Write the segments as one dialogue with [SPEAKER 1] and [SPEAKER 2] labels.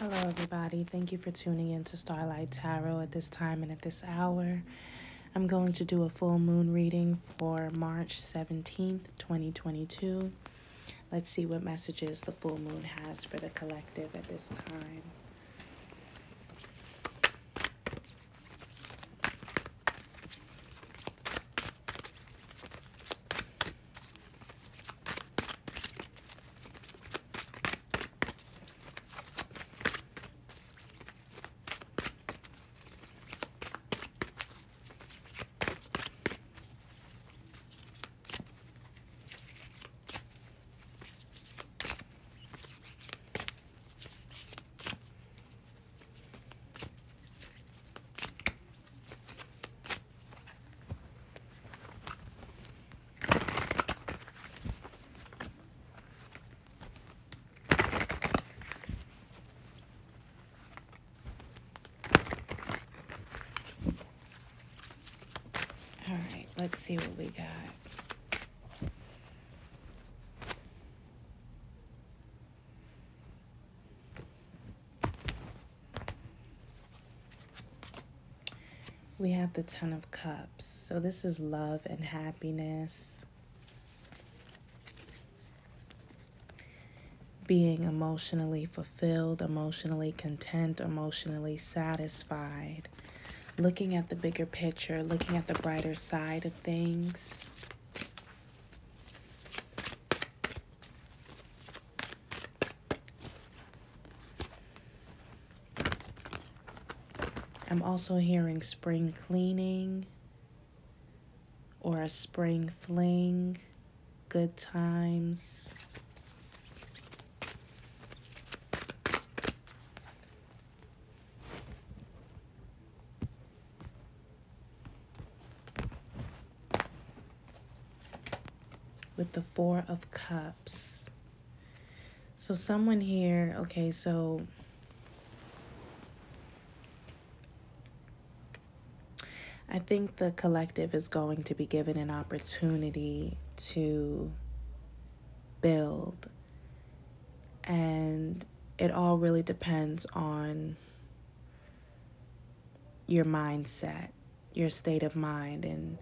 [SPEAKER 1] Hello, everybody. Thank you for tuning in to Starlight Tarot at this time and at this hour. I'm going to do a full moon reading for March 17th, 2022. Let's see what messages the full moon has for the collective at this time. All right, let's see what we got. We have the Ten of Cups. So, this is love and happiness. Being emotionally fulfilled, emotionally content, emotionally satisfied looking at the bigger picture, looking at the brighter side of things. I'm also hearing spring cleaning or a spring fling, good times. The Four of Cups. So, someone here, okay, so I think the collective is going to be given an opportunity to build. And it all really depends on your mindset, your state of mind, and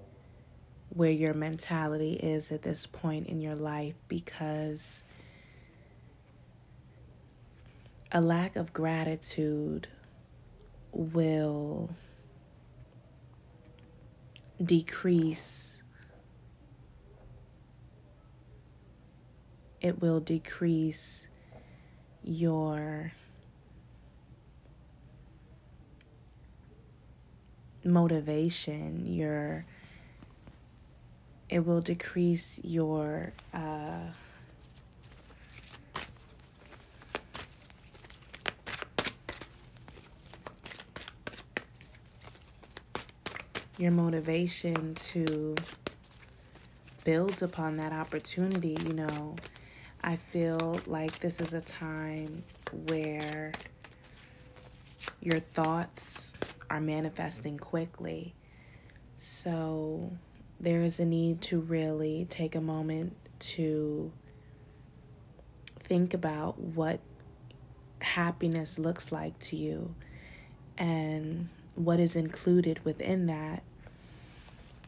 [SPEAKER 1] where your mentality is at this point in your life because a lack of gratitude will decrease it will decrease your motivation your it will decrease your uh, your motivation to build upon that opportunity you know. I feel like this is a time where your thoughts are manifesting quickly. So there is a need to really take a moment to think about what happiness looks like to you and what is included within that.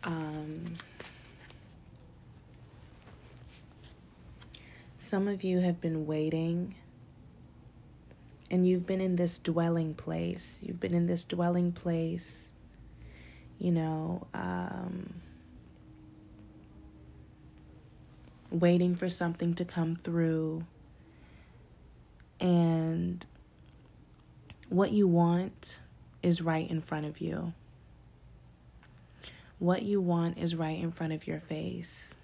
[SPEAKER 1] Um, some of you have been waiting and you've been in this dwelling place. You've been in this dwelling place, you know. Um, waiting for something to come through. And what you want is right in front of you. What you want is right in front of your face.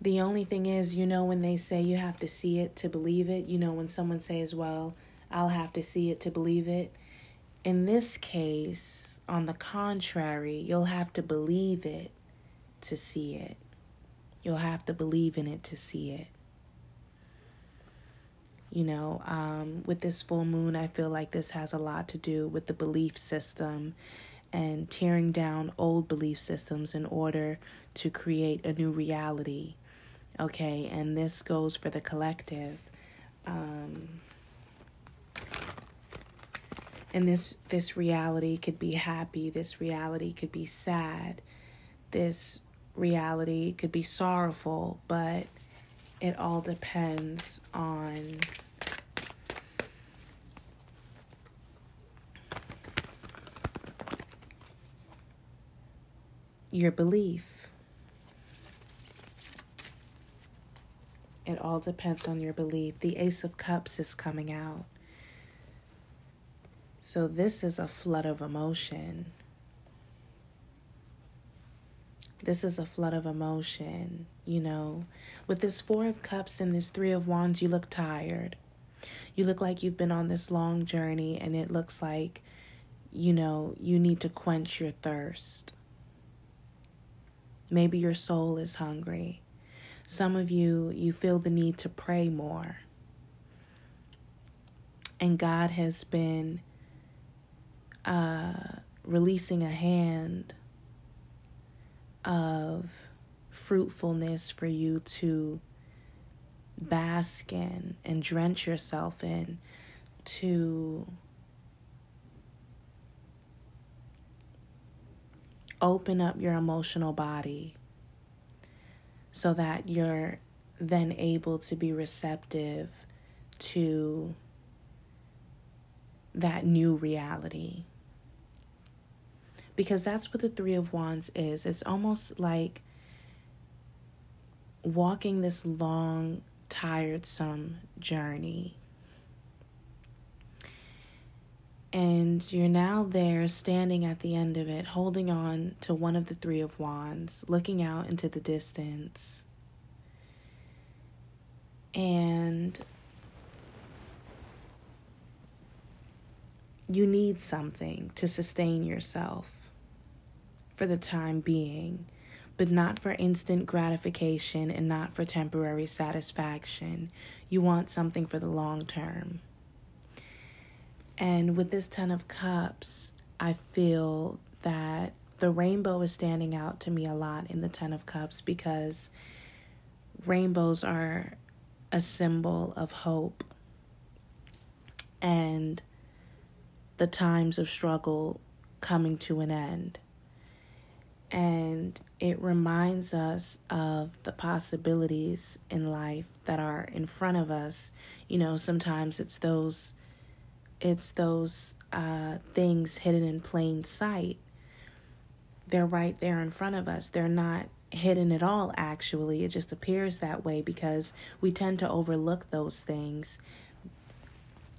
[SPEAKER 1] The only thing is, you know, when they say you have to see it to believe it, you know, when someone says, well, I'll have to see it to believe it. In this case, on the contrary, you'll have to believe it to see it. You'll have to believe in it to see it. You know, um, with this full moon, I feel like this has a lot to do with the belief system and tearing down old belief systems in order to create a new reality. Okay, and this goes for the collective. Um, and this this reality could be happy, this reality could be sad, this reality could be sorrowful, but it all depends on your belief. It all depends on your belief. The Ace of Cups is coming out. So, this is a flood of emotion. This is a flood of emotion, you know. With this Four of Cups and this Three of Wands, you look tired. You look like you've been on this long journey, and it looks like, you know, you need to quench your thirst. Maybe your soul is hungry. Some of you, you feel the need to pray more. And God has been uh, releasing a hand of fruitfulness for you to bask in and drench yourself in to open up your emotional body so that you're then able to be receptive to that new reality. Because that's what the Three of Wands is. It's almost like walking this long, tiresome journey And you're now there standing at the end of it, holding on to one of the Three of Wands, looking out into the distance. And you need something to sustain yourself for the time being, but not for instant gratification and not for temporary satisfaction. You want something for the long term. And with this Ten of Cups, I feel that the rainbow is standing out to me a lot in the Ten of Cups because rainbows are a symbol of hope and the times of struggle coming to an end. And it reminds us of the possibilities in life that are in front of us. You know, sometimes it's those it's those uh, things hidden in plain sight. They're right there in front of us. They're not hidden at all, actually. It just appears that way because we tend to overlook those things.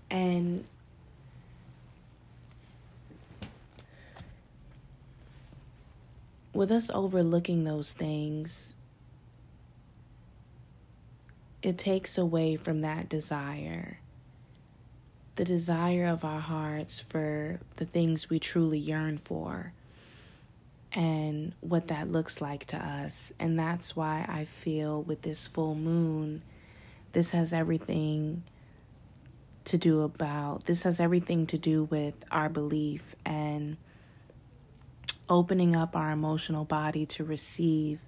[SPEAKER 1] And with us overlooking those things, it takes away from that desire the desire of our hearts for the things we truly yearn for and what that looks like to us. And that's why I feel with this full moon, this has everything to do about, this has everything to do with our belief and opening up our emotional body to receive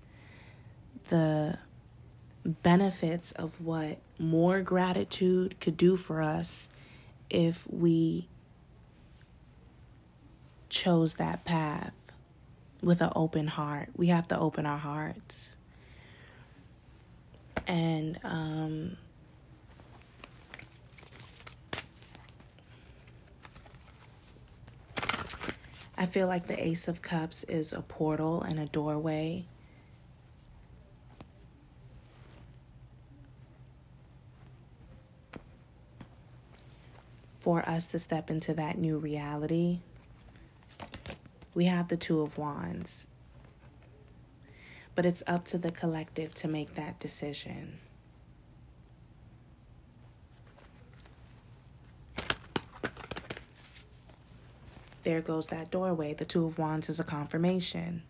[SPEAKER 1] the benefits of what more gratitude could do for us if we chose that path with an open heart. We have to open our hearts. And um, I feel like the Ace of Cups is a portal and a doorway for us to step into that new reality, we have the Two of Wands. But it's up to the collective to make that decision. There goes that doorway. The Two of Wands is a confirmation.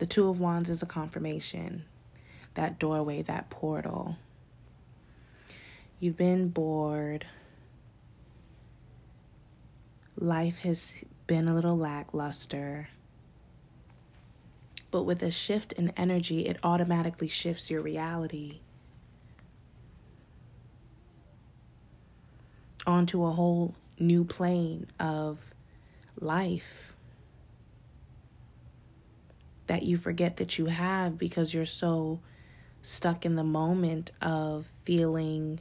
[SPEAKER 1] The Two of Wands is a confirmation. That doorway, that portal. You've been bored life has been a little lackluster. But with a shift in energy, it automatically shifts your reality onto a whole new plane of life that you forget that you have because you're so stuck in the moment of feeling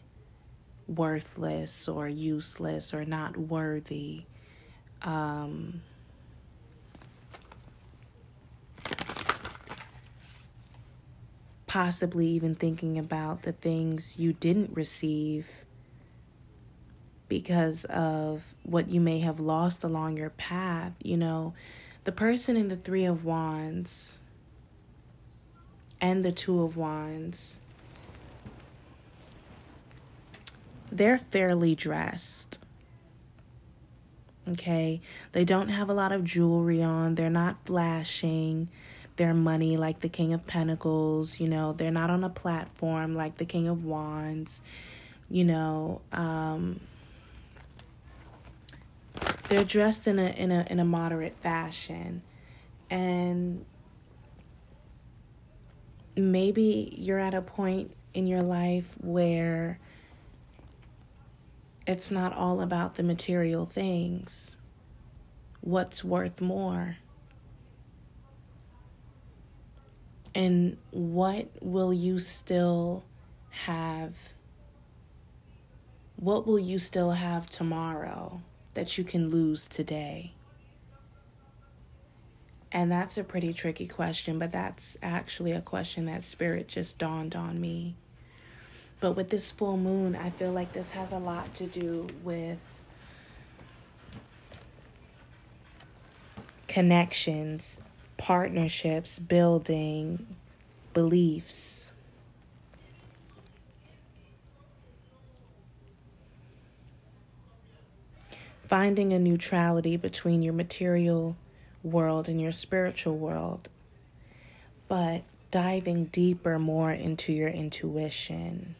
[SPEAKER 1] worthless or useless or not worthy. Um, possibly even thinking about the things you didn't receive because of what you may have lost along your path. You know, the person in the Three of Wands and the Two of Wands, they're fairly dressed. Okay, they don't have a lot of jewelry on, they're not flashing their money like the King of Pentacles, you know, they're not on a platform like the King of Wands, you know, um, they're dressed in a in a in a moderate fashion and maybe you're at a point in your life where it's not all about the material things. What's worth more? And what will you still have? What will you still have tomorrow that you can lose today? And that's a pretty tricky question, but that's actually a question that spirit just dawned on me. But with this full moon, I feel like this has a lot to do with connections, partnerships, building, beliefs. Finding a neutrality between your material world and your spiritual world, but diving deeper more into your intuition,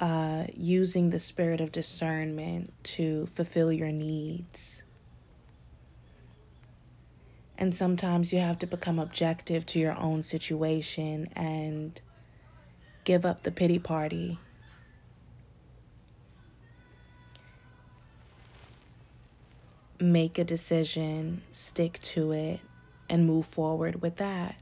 [SPEAKER 1] uh, using the spirit of discernment to fulfill your needs. And sometimes you have to become objective to your own situation and give up the pity party make a decision, stick to it, and move forward with that.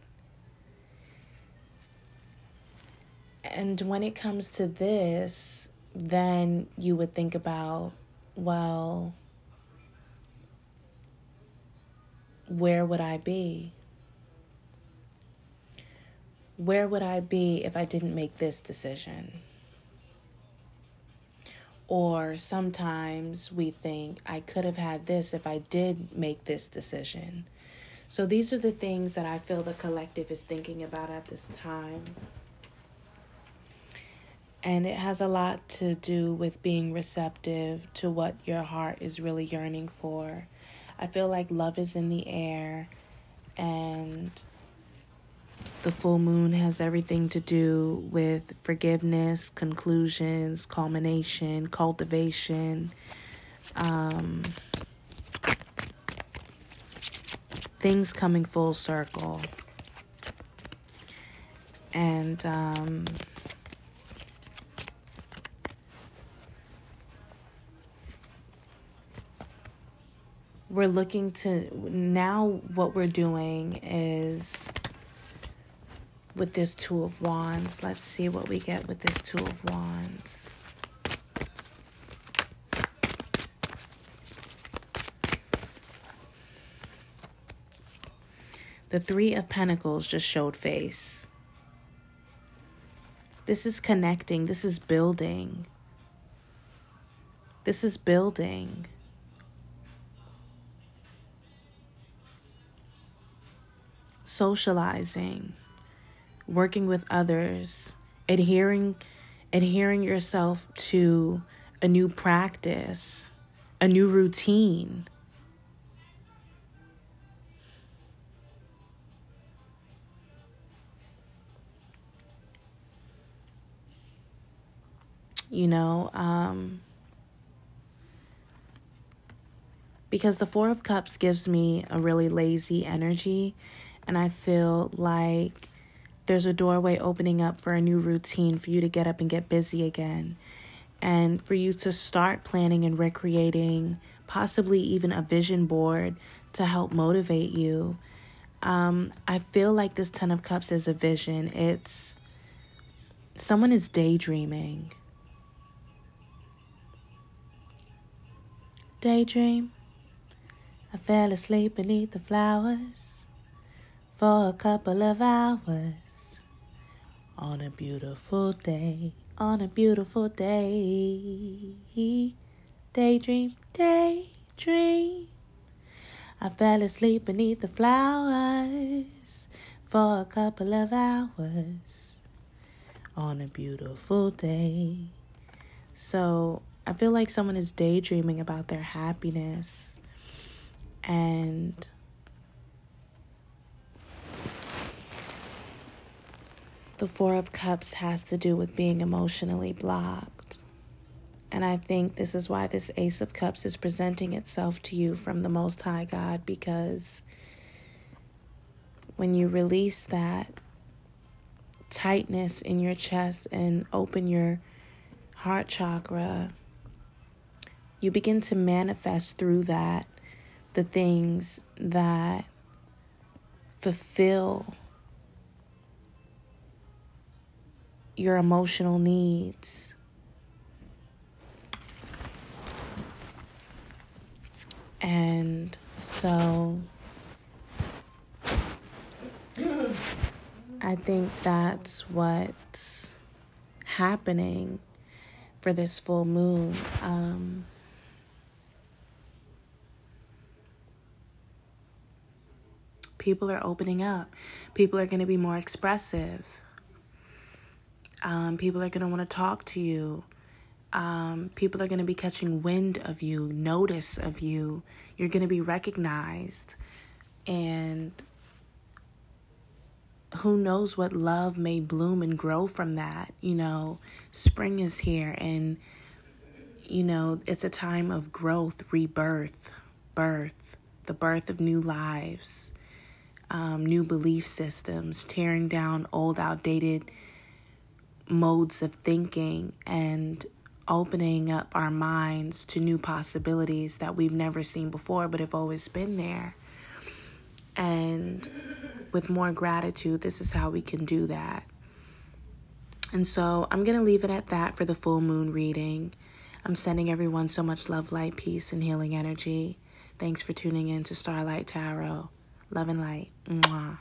[SPEAKER 1] And when it comes to this, then you would think about, well, where would I be? Where would I be if I didn't make this decision? Or sometimes we think, I could have had this if I did make this decision. So these are the things that I feel the collective is thinking about at this time. And it has a lot to do with being receptive to what your heart is really yearning for. I feel like love is in the air and the full moon has everything to do with forgiveness, conclusions, culmination, cultivation, um, things coming full circle. And um, we're looking to now, what we're doing is with this Two of Wands. Let's see what we get with this Two of Wands. The Three of Pentacles just showed face. This is connecting. This is building. This is building. Socializing working with others, adhering adhering yourself to a new practice, a new routine. You know, um, because the Four of Cups gives me a really lazy energy And I feel like there's a doorway opening up for a new routine for you to get up and get busy again. And for you to start planning and recreating, possibly even a vision board to help motivate you. Um, I feel like this Ten of Cups is a vision. It's someone is daydreaming. Daydream. I fell asleep beneath the flowers for a couple of hours on a beautiful day. On a beautiful day. Daydream, daydream. I fell asleep beneath the flowers for a couple of hours on a beautiful day. So I feel like someone is daydreaming about their happiness and the Four of Cups has to do with being emotionally blocked. And I think this is why this Ace of Cups is presenting itself to you from the Most High God because when you release that tightness in your chest and open your heart chakra, you begin to manifest through that the things that fulfill your emotional needs. And so I think that's what's happening for this full moon. Um, people are opening up, people are going to be more expressive. Um, people are going to want to talk to you um, people are going to be catching wind of you, notice of you. You're going to be recognized. And who knows what love may bloom and grow from that. You know, spring is here, and, you know, it's a time of growth, rebirth, birth, the birth of new lives, um, new belief systems, tearing down old, outdated modes of thinking and opening up our minds to new possibilities that we've never seen before but have always been there. And with more gratitude, this is how we can do that. And so I'm going to leave it at that for the full moon reading. I'm sending everyone so much love, light, peace, and healing energy. Thanks for tuning in to Starlight Tarot. Love and light. Mwah.